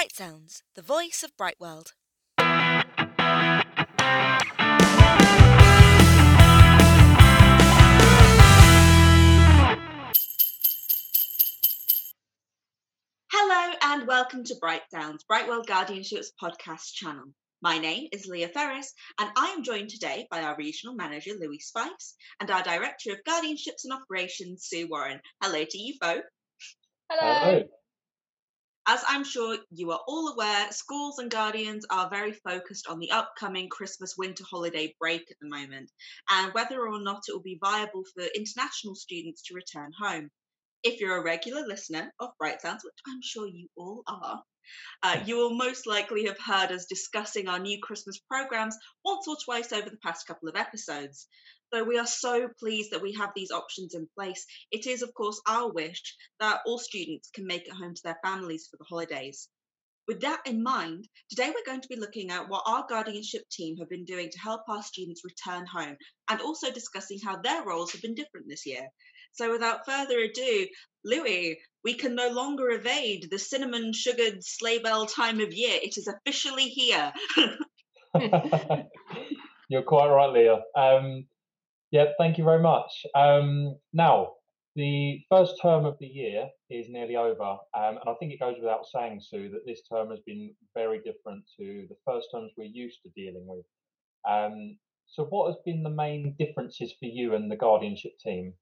Bright Sounds, the voice of Bright World. Hello and welcome to Bright Sounds, Bright World Guardianship's podcast channel. My name is Lia Ferris, and I am joined today by our regional manager, Louis Spice, and our director of guardianships and operations, Su Warren. Hello to you both. Hello. As I'm sure you are all aware, schools and guardians are very focused on the upcoming Christmas winter holiday break at the moment, and whether or not it will be viable for international students to return home. If you're a regular listener of Bright Sounds, which I'm sure you all are, uh, you will most likely have heard us discussing our new Christmas programs once or twice over the past couple of episodes. Though we are so pleased that we have these options in place, it is, of course, our wish that all students can make it home to their families for the holidays. With that in mind, today we're going to be looking at what our guardianship team have been doing to help our students return home and also discussing how their roles have been different this year. So, without further ado, Louis, we can no longer evade the cinnamon sugared sleigh bell time of year. It is officially here. You're quite right, Lia. Um, yeah, thank you very much. Um, now, the first term of the year is nearly over, um, and I think it goes without saying, Su, that this term has been very different to the first terms we're used to dealing with. Um, so, what has been the main differences for you and the guardianship team?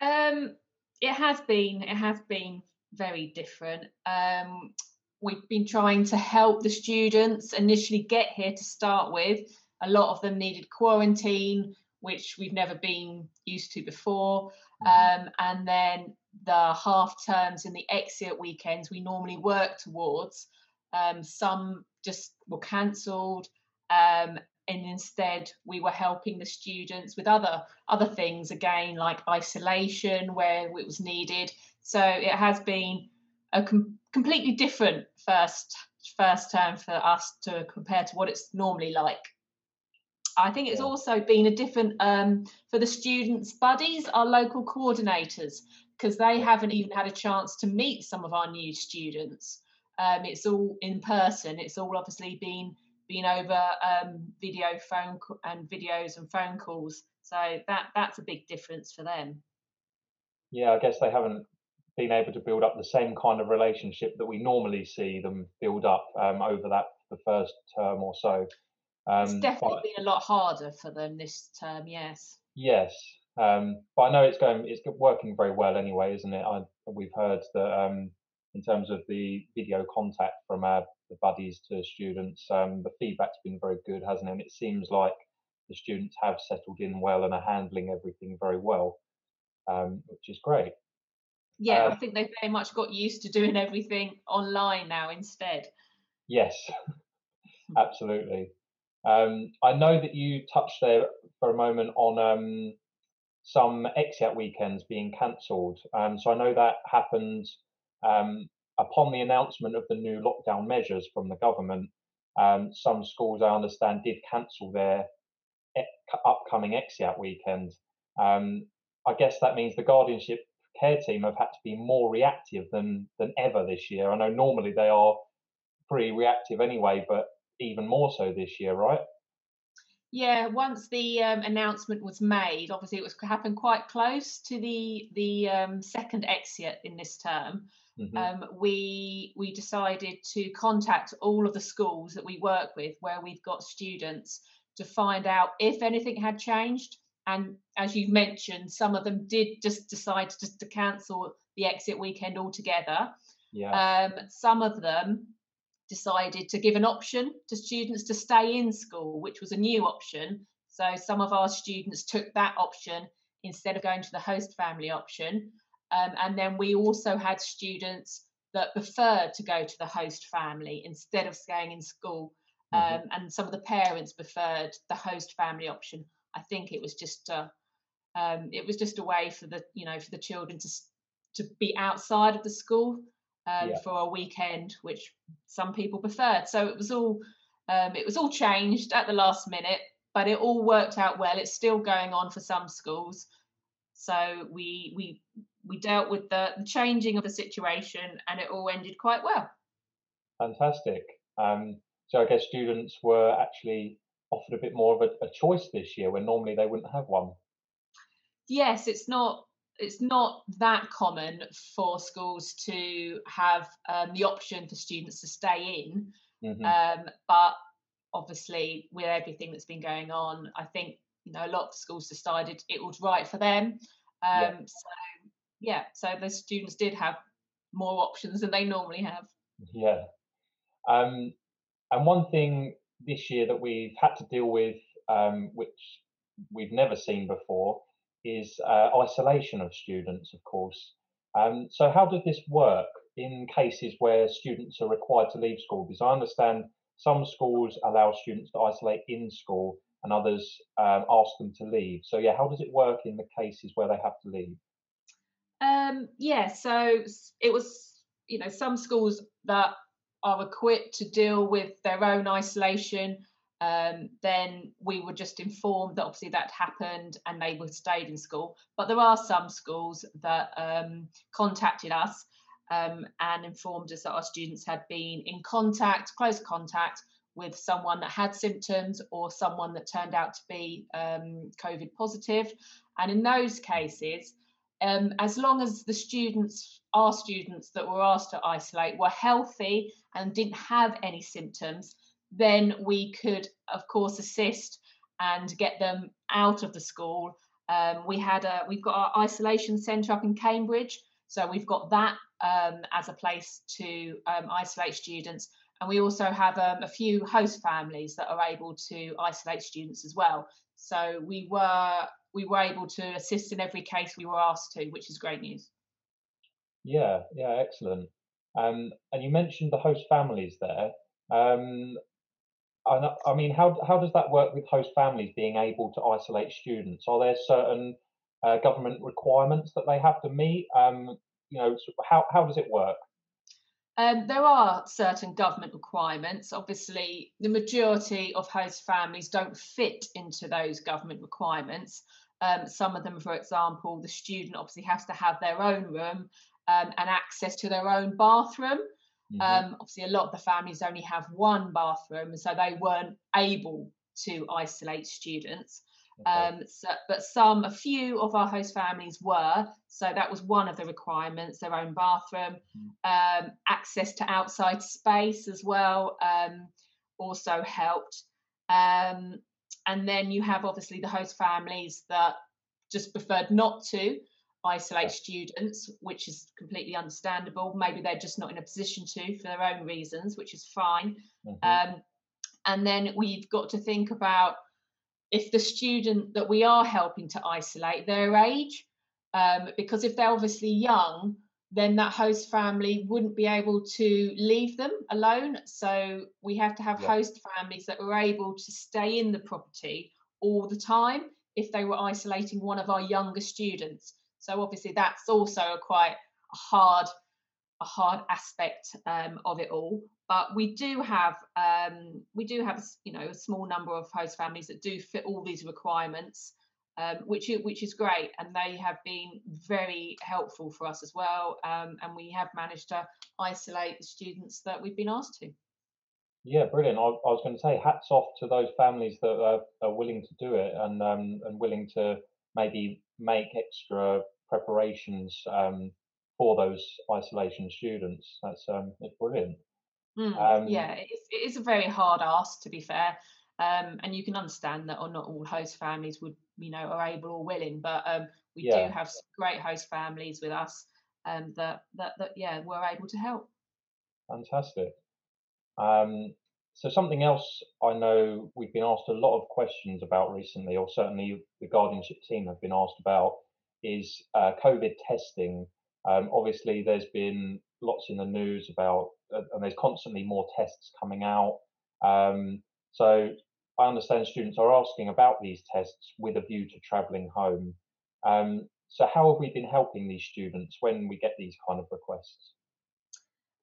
Um, it has been. It has been very different. Um, we've been trying to help the students initially get here to start with. A lot of them needed quarantine, which we've never been used to before. Um, and then the half terms and the exit weekends we normally work towards. Um, some just were cancelled. Um, and instead we were helping the students with other other things again like isolation where it was needed so it has been a com- completely different first first term for us to compare to what it's normally like i think it's Yeah. also been a different um, for the students. Buddies our local coordinators because they haven't even had a chance to meet some of our new students. Um, it's all in person. It's all obviously been been over um, video phone co- and videos and phone calls. So that that's a big difference for them. Yeah, I guess they haven't been able to build up the same kind of relationship that we normally see them build up um, over that the first term or so. It's Um, definitely but- been a lot harder for them this term yes Yes, um, but I know it's going, it's working very well anyway, isn't it? I, we've heard that um, in terms of the video contact from our the buddies to students, um, the feedback's been very good, hasn't it? And it seems like the students have settled in well and are handling everything very well, um, which is great. yeah i Uh, think they've very much got used to doing everything online now instead Yes, absolutely. Um, I know that you touched there for a moment on um, some exit weekends being cancelled. Um, so I know that happened um, upon the announcement of the new lockdown measures from the government. Um, some schools, I understand, did cancel their e- upcoming exit weekend. Um, I guess that means the guardianship care team have had to be more reactive than than ever this year. I know normally they are pretty reactive anyway, but even more so this year, right? Yeah, once the um, announcement was made, obviously it was happened quite close to the the um, second exit in this term. Mhm. Um, we we decided to contact all of the schools that we work with, where we've got students, to find out if anything had changed. And as you've mentioned, some of them did just decide to just to cancel the exit weekend altogether. yeah, Um, some of them decided to give an option to students to stay in school, which was a new option. So some of our students took that option instead of going to the host family option. Um, and then we also had students that preferred to go to the host family instead of staying in school. Um, Mhm. And some of the parents preferred the host family option. I think it was just a, um, it was just a way for the you know for the children to to be outside of the school um, Yeah. for a weekend, which some people preferred. So it was all um, it was all changed at the last minute, but it all worked out well. It's still going on for some schools. So we we we dealt with the, the changing of the situation, and it all ended quite well. Fantastic. Um, so I guess students were actually offered a bit more of a, a choice this year when normally they wouldn't have one. Yes, it's not it's not that common for schools to have um, the option for students to stay in. Mm-hmm. Um, but obviously, with everything that's been going on, I think you know a lot of schools decided it was right for them. Um, yeah. So yeah, so the students did have more options than they normally have. Yeah. Um, and one thing this year that we've had to deal with, um, which we've never seen before, is uh, isolation of students, of course. Um, so, how does this work in cases where students are required to leave school? Because I understand some schools allow students to isolate in school and others um, ask them to leave. So, yeah, how does it work in the cases where they have to leave? Um, yeah, so it was, you know, some schools that are equipped to deal with their own isolation um, then we were just informed that obviously that happened and they were stayed in school. But there are some schools that um, contacted us um, and informed us that our students had been in contact, close contact with someone that had symptoms or someone that turned out to be um, COVID positive. And in those cases, um, as long as the students, our students that were asked to isolate, were healthy and didn't have any symptoms, then we could, of course, assist and get them out of the school. Um, we had a, we've got our isolation centre up in Cambridge, so we've got that um, as a place to um, isolate students. And we also have um, a few host families that are able to isolate students as well. So we were we were able to assist in every case we were asked to, which is great news. Yeah, yeah, excellent. Um, and you mentioned the host families there. Um, I mean, how how does that work with host families being able to isolate students? Are there certain uh, government requirements that they have to meet? Um, you know, how how does it work? Um, there are certain government requirements. Obviously, the majority of host families don't fit into those government requirements. Um, some of them, for example, the student obviously has to have their own room um, and access to their own bathroom. Mm-hmm. Um, obviously, a lot of the families only have one bathroom, so they weren't able to isolate students. Okay. Um, so, but some, a few of our host families were. So that was one of the requirements: their own bathroom, mm-hmm. um, access to outside space as well. Um, also helped. Um, and then you have obviously the host families that just preferred not to isolate students, which is completely understandable. Maybe they're just not in a position to for their own reasons, which is fine. Mm-hmm. Um, and then we've got to think about if the student that we are helping to isolate their age, um, because if they're obviously young, then that host family wouldn't be able to leave them alone. So we have to have yeah. host families that are able to stay in the property all the time if they were isolating one of our younger students. So obviously that's also a quite hard a hard aspect um, of it all. But we do have um, we do have you know a small number of host families that do fit all these requirements, um, which which is great, and they have been very helpful for us as well. Um, and we have managed to isolate the students that we've been asked to. Yeah, brilliant. I, I was going to say hats off to those families that are, are willing to do it and um, and willing to maybe make extra preparations um, for those isolation students. That's um, it's brilliant. Mm, yeah, it's, it is a very hard ask to be fair, um, and you can understand that, or not all host families would, you know, are able or willing. But um, we yeah. do have great host families with us um, that that that yeah, we're able to help. Fantastic. Um, so something else I know we've been asked a lot of questions about recently, or certainly the guardianship team have been asked about, is uh, COVID testing. Um, obviously, there's been lots in the news about, uh, and there's constantly more tests coming out. Um, so I understand students are asking about these tests with a view to travelling home. Um, so how have we been helping these students when we get these kind of requests?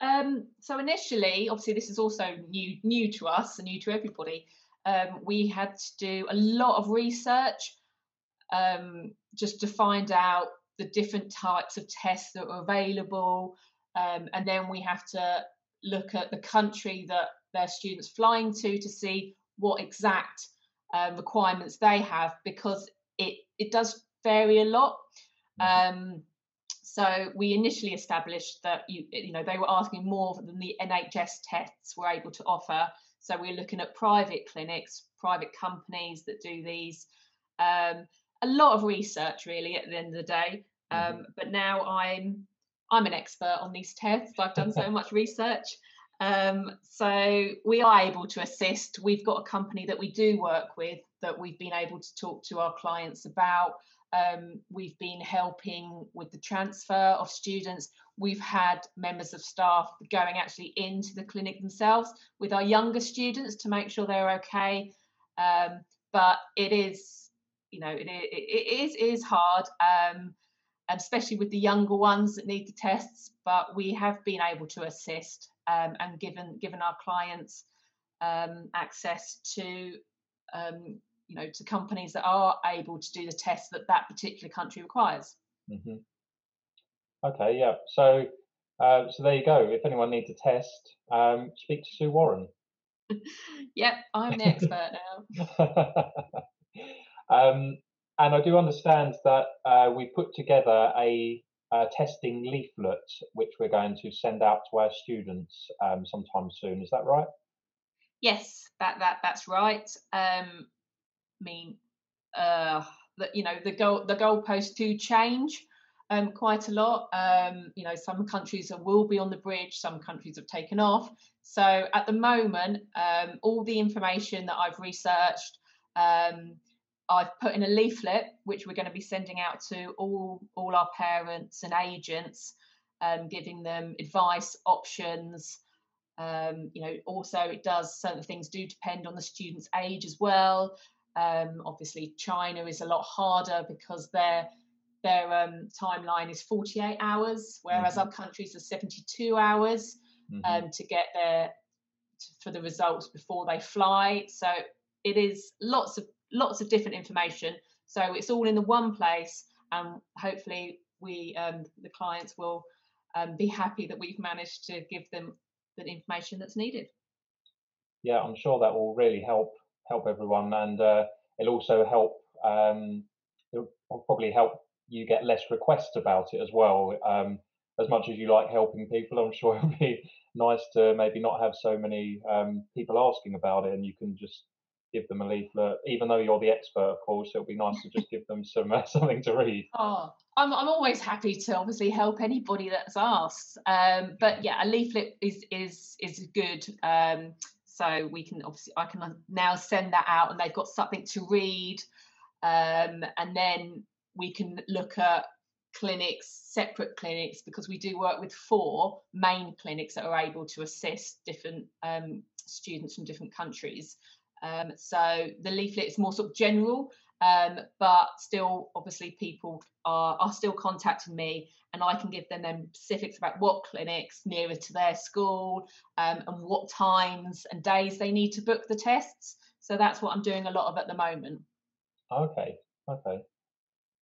Um, so initially, obviously, this is also new new to us and new to everybody. Um, we had to do a lot of research um, just to find out the different types of tests that are available. Um, and then we have to look at the country that their students flying to to see what exact uh, requirements they have because it it does vary a lot. Mm-hmm. Um, so we initially established that you you know they were asking more than the NHS tests were able to offer. So we're looking at private clinics, private companies that do these. Um, a lot of research really at the end of the day. Mm-hmm. Um, but now I'm I'm an expert on these tests. I've done so much research. Um, so we are able to assist. We've got a company that we do work with that we've been able to talk to our clients about. Um, we've been helping with the transfer of students. We've had members of staff going actually into the clinic themselves with our younger students to make sure they're okay. Um, but it is, you know, it, it, it is it is hard, um, especially with the younger ones that need the tests. But we have been able to assist um, and given given our clients um, access to um, you know to companies that are able to do the tests that that particular country requires. Mm-hmm. Okay, yeah. So uh, so there you go. If anyone needs a test, um, speak to Su Warren. yep, I'm the expert now. and I do understand that uh, we put together a, a, testing leaflet which we're going to send out to our students um, sometime soon. Is that right? Yes, that that that's right. Um, mean uh, you know the goal the goalposts do change um, quite a lot. Um, you know, some countries will be on the bridge, some countries have taken off. So at the moment, um, all the information that I've researched, um, I've put in a leaflet which we're going to be sending out to all all our parents and agents, um, giving them advice, options. Um, you know, also it does certain things do depend on the student's age as well. Um, obviously, China is a lot harder because their their um, timeline is 48 hours, whereas mm-hmm. our countries are 72 hours mm-hmm. um, to get their to, for the results before they fly. So it is lots of lots of different information. So it's all in the one place, and hopefully we um, the clients will um, be happy that we've managed to give them the information that's needed. Yeah, I'm sure that will really help help everyone, and uh, it'll also help. Um, it'll probably help you get less requests about it as well. Um, as much as you like helping people, I'm sure it'll be nice to maybe not have so many um, people asking about it, and you can just give them a leaflet. Even though you're the expert, of course, it'll be nice to just give them some uh, something to read. Oh, I'm I'm always happy to obviously help anybody that's asked. Um, but yeah, a leaflet is is is good. Um, so we can obviously I can now send that out, and they've got something to read, um, and then we can look at clinics, separate clinics, because we do work with four main clinics that are able to assist different um, students from different countries. Um, so the leaflet is more sort of general, um, but still, obviously, people are, are still contacting me, and I can give them them specifics about what clinics nearer to their school um, and what times and days they need to book the tests. So that's what I'm doing a lot of at the moment. Okay, okay.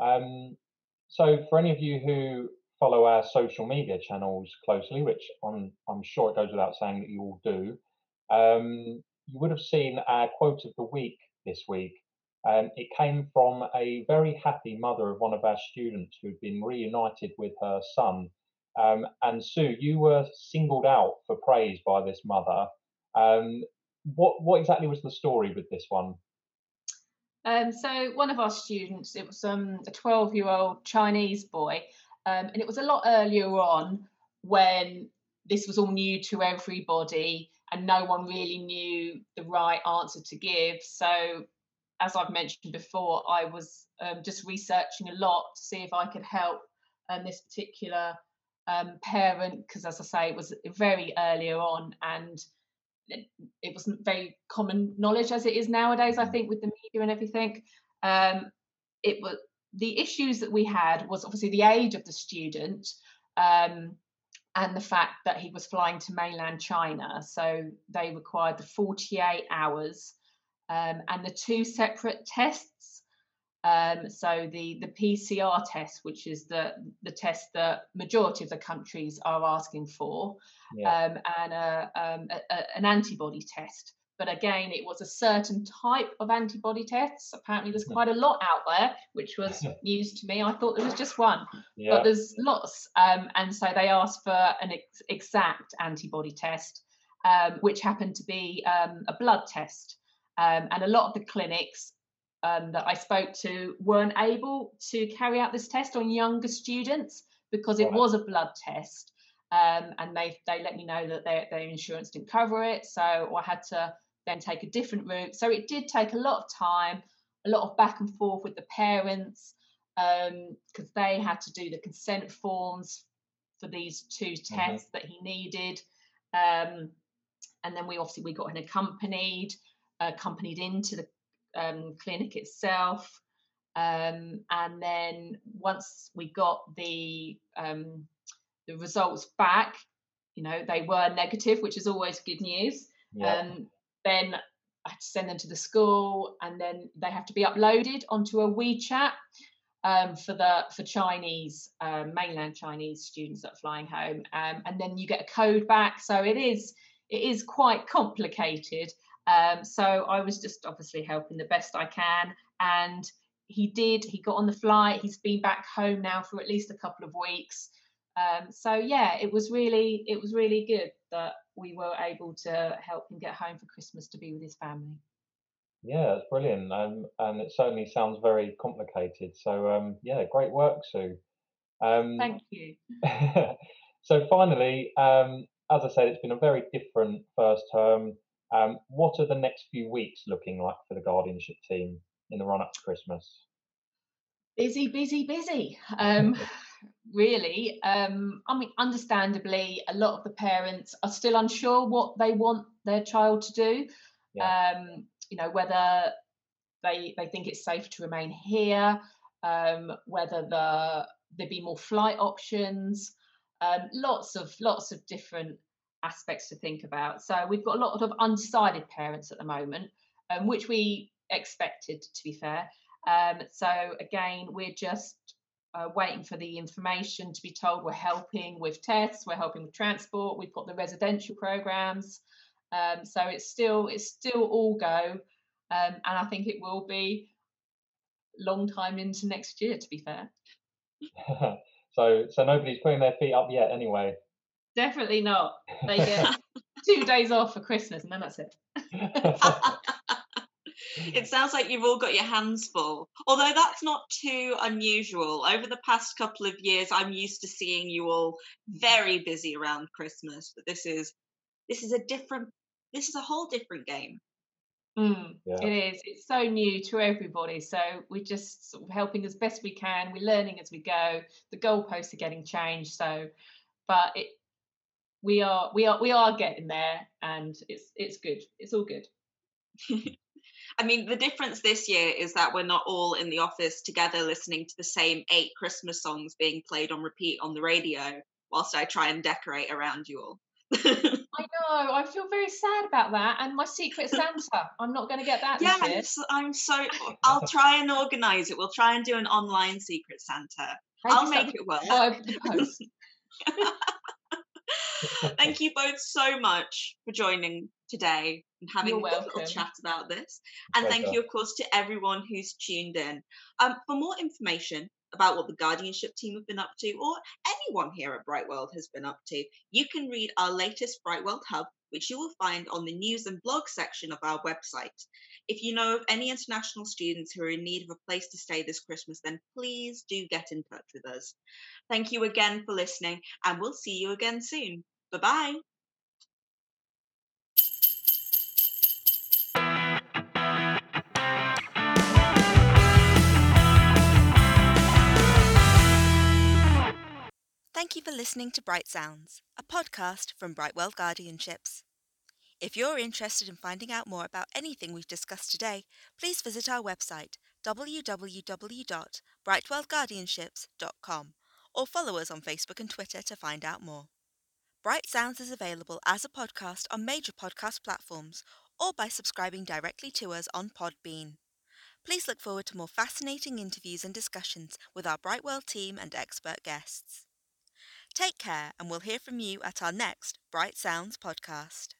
Um, so for any of you who follow our social media channels closely, which I'm I'm sure it goes without saying that you all do, um, you would have seen our quote of the week this week. Um, it came from a very happy mother of one of our students who'd been reunited with her son. Um, and Su, you were singled out for praise by this mother. Um, what what exactly was the story with this one? Um, so one of our students, it was um, a 12 year old Chinese boy, um, and it was a lot earlier on when this was all new to everybody and no one really knew the right answer to give. So, as I've mentioned before, I was um, just researching a lot to see if I could help um, this particular um, parent, because as I say, it was very earlier on and it, it, wasn't very common knowledge as it is nowadays, I think, with the media and everything. Um, it was the issues that we had was obviously the age of the student. Um, and the fact that he was flying to mainland China. So they required the 48 hours um, and the two separate tests. Um, so the the PCR test, which is the the test that majority of the countries are asking for, Yeah. um, and a, um, a, a- an antibody test. But again, it was a certain type of antibody tests. Apparently, there's Mhm. quite a lot out there, which was news to me. I thought there was just one, yeah. but there's lots. Um, and so they asked for an ex- exact antibody test, um, which happened to be um, a blood test. Um, and a lot of the clinics um, that I spoke to weren't able to carry out this test on younger students because it Right. was a blood test. Um, and they they let me know that their, their insurance didn't cover it. So I had to then take a different route. So it did take a lot of time, a lot of back and forth with the parents um, because they had to do the consent forms for these two tests that he needed. Um, and then we obviously we got him accompanied, accompanied into the um, clinic itself. Um, and then once we got the um, the results back, you know, they were negative, which is always good news. yeah. Um, then I had to send them to the school, and then they have to be uploaded onto a WeChat um, for the for Chinese um, mainland Chinese students that are flying home, um, and then you get a code back. So it is it is quite complicated. Um, so I was just obviously helping the best I can, and he did. He got on the flight. He's been back home now for at least a couple of weeks. Um, so yeah, it was really it was really good that we were able to help him get home for Christmas to be with his family. Yeah, it's brilliant, um, and it certainly sounds very complicated. So, um, yeah, great work, Su. Um, Thank you. so, finally, um, as I said, it's been a very different first term. Um, what are the next few weeks looking like for the guardianship team in the run up to Christmas? busy, busy, busy. Really, um, I mean, understandably, a lot of the parents are still unsure what they want their child to do. Um, you know, whether they they think it's safe to remain here, um, whether the there be more flight options, um, lots of lots of different aspects to think about. So we've got a lot of undecided parents at the moment, um, which we expected, to be fair. Um, so again, we're just uh, waiting for the information to be told. We're helping with tests, we're helping with transport. We've got the residential programs. Um, so it's still it's still all go, um, and I think it will be long time into next year. To be fair, so, so nobody's putting their feet up yet, anyway. definitely not. They get two days off for Christmas, and then that's it. it sounds like you've all got your hands full. Although that's not too unusual. Over the past couple of years, I'm used to seeing you all very busy around Christmas, but this is this is a different this is a whole different game. Mm, Yeah. It is. It's so new to everybody. So we're just sort of helping as best we can. We're learning as we go. The goalposts are getting changed. So, but it, we are, we are, we are getting there, and it's, it's good. It's all good. I mean, the difference this year is that we're not all in the office together listening to the same eight Christmas songs being played on repeat on the radio whilst I try and decorate around you all. I know. I feel very sad about that. And my secret Santa, I'm not going to get that yeah, this I'm year. so, I'm so. I'll try and organise it. We'll try and do an online Secret Santa. Maybe I'll make it work. Oh, the. Thank you both so much for joining today and having You're a good little chat about this. And thank you, of course, to everyone who's tuned in. Um, for more information about what the guardianship team have been up to, or anyone here at Bright World has been up to, you can read our latest Bright World Hub, which you will find on the news and blog section of our website. If you know of any international students who are in need of a place to stay this Christmas, then please do get in touch with us. Thank you again for listening, and we'll see you again soon. Bye bye. Thank you for listening to Bright Sounds, a podcast from Bright World Guardianships. If you're interested in finding out more about anything we've discussed today, please visit our website www.brightworldguardianships.com or follow us on Facebook and Twitter to find out more. Bright Sounds is available as a podcast on major podcast platforms or by subscribing directly to us on Podbean. Please look forward to more fascinating interviews and discussions with our Bright World team and expert guests. Take care, and we'll hear from you at our next Bright Sounds podcast.